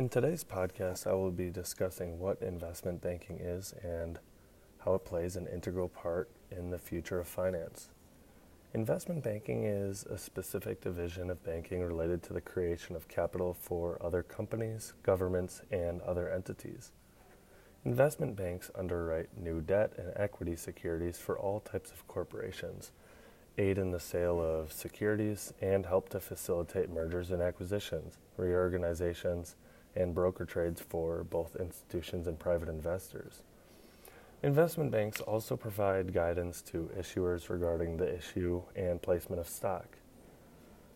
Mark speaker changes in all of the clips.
Speaker 1: In today's podcast, I will be discussing what investment banking is and how it plays an integral part in the future of finance. Investment banking is a specific division of banking related to the creation of capital for other companies, governments, and other entities. Investment banks underwrite new debt and equity securities for all types of corporations, aid in the sale of securities, and help to facilitate mergers and acquisitions, reorganizations, and broker trades for both institutions and private investors. Investment banks also provide guidance to issuers regarding the issue and placement of stock.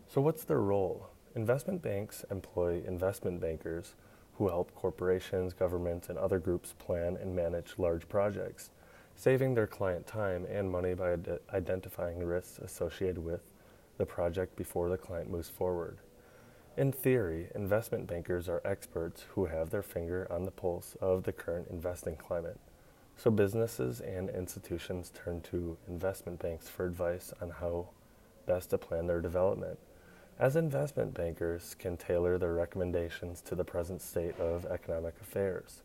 Speaker 1: So, what's their role? Investment banks employ investment bankers who help corporations, governments, and other groups plan and manage large projects, saving their client time and money by ad- identifying risks associated with the project before the client moves forward. In theory, investment bankers are experts who have their finger on the pulse of the current investing climate. So businesses and institutions turn to investment banks for advice on how best to plan their development. As investment bankers can tailor their recommendations to the present state of economic affairs.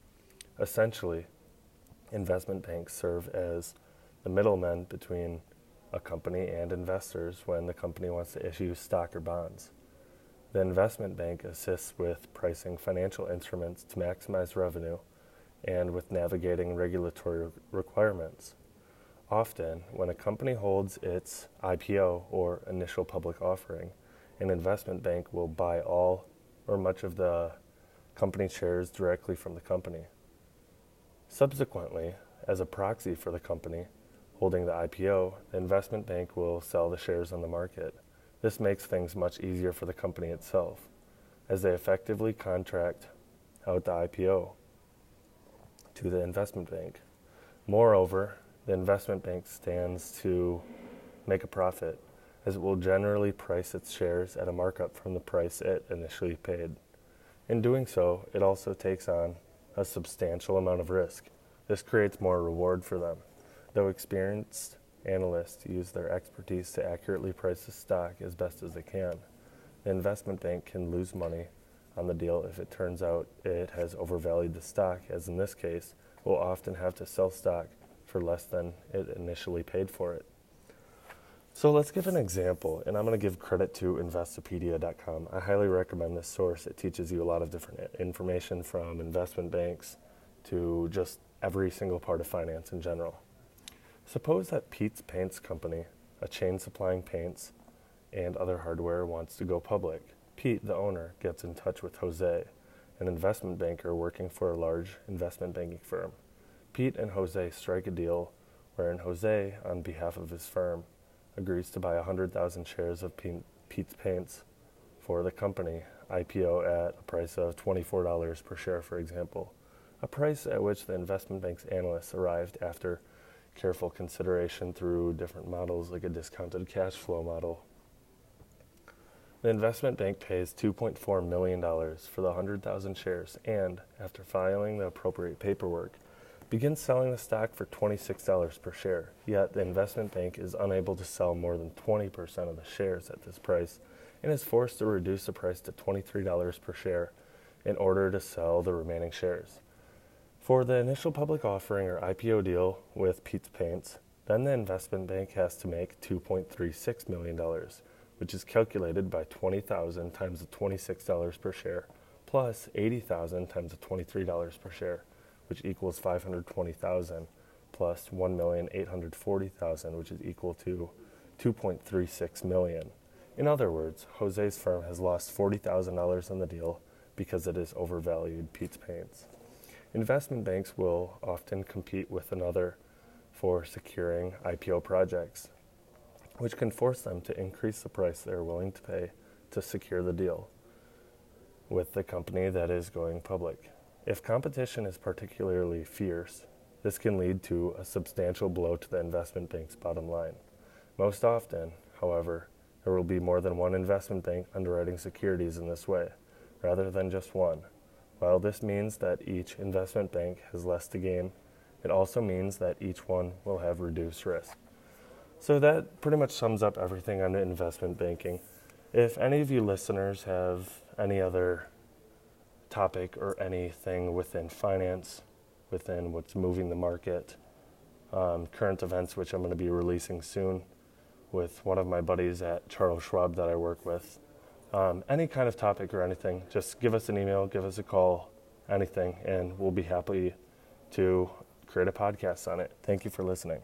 Speaker 1: Essentially, investment banks serve as the middlemen between a company and investors when the company wants to issue stock or bonds. The investment bank assists with pricing financial instruments to maximize revenue and with navigating regulatory requirements. Often, when a company holds its IPO or initial public offering, an investment bank will buy all or much of the company shares directly from the company. Subsequently, as a proxy for the company holding the IPO, the investment bank will sell the shares on the market. This makes things much easier for the company itself, as they effectively contract out the IPO to the investment bank. Moreover, the investment bank stands to make a profit, as it will generally price its shares at a markup from the price it initially paid. In doing so, it also takes on a substantial amount of risk. This creates more reward for them, though experienced Analysts use their expertise to accurately price the stock as best as they can. The investment bank can lose money on the deal if it turns out it has overvalued the stock, as in this case, will often have to sell stock for less than it initially paid for it. So let's give an example, and I'm going to give credit to Investopedia.com. I highly recommend this source. It teaches you a lot of different information from investment banks to just every single part of finance in general. Suppose that Pete's Paints Company, a chain supplying paints and other hardware, wants to go public. Pete, the owner, gets in touch with Jose, an investment banker working for a large investment banking firm. Pete and Jose strike a deal wherein Jose, on behalf of his firm, agrees to buy 100,000 shares of Pete's Paints for the company, IPO at a price of $24 per share, for example, a price at which the investment bank's analysts arrived after careful consideration through different models like a discounted cash flow model. The investment bank pays $2.4 million for the 100,000 shares and, after filing the appropriate paperwork, begins selling the stock for $26 per share. Yet the investment bank is unable to sell more than 20% of the shares at this price and is forced to reduce the price to $23 per share in order to sell the remaining shares. For the initial public offering or IPO deal with Pete's Paints, then the investment bank has to make $2.36 million, which is calculated by 20,000 times the $26 per share, plus 80,000 times the $23 per share, which equals 520,000, plus 1,840,000, which is equal to 2.36 million. In other words, Jose's firm has lost $40,000 on the deal because it has overvalued Pete's Paints. Investment banks will often compete with another for securing IPO projects, which can force them to increase the price they're willing to pay to secure the deal with the company that is going public. If competition is particularly fierce, this can lead to a substantial blow to the investment bank's bottom line. Most often, however, there will be more than one investment bank underwriting securities in this way, rather than just one. While this means that each investment bank has less to gain, it also means that each one will have reduced risk. So that pretty much sums up everything on investment banking. If any of you listeners have any other topic or anything within finance, within what's moving the market, um, current events, which I'm going to be releasing soon with one of my buddies at Charles Schwab that I work with. Um, any kind of topic or anything, just give us an email, give us a call, anything, and we'll be happy to create a podcast on it. Thank you for listening.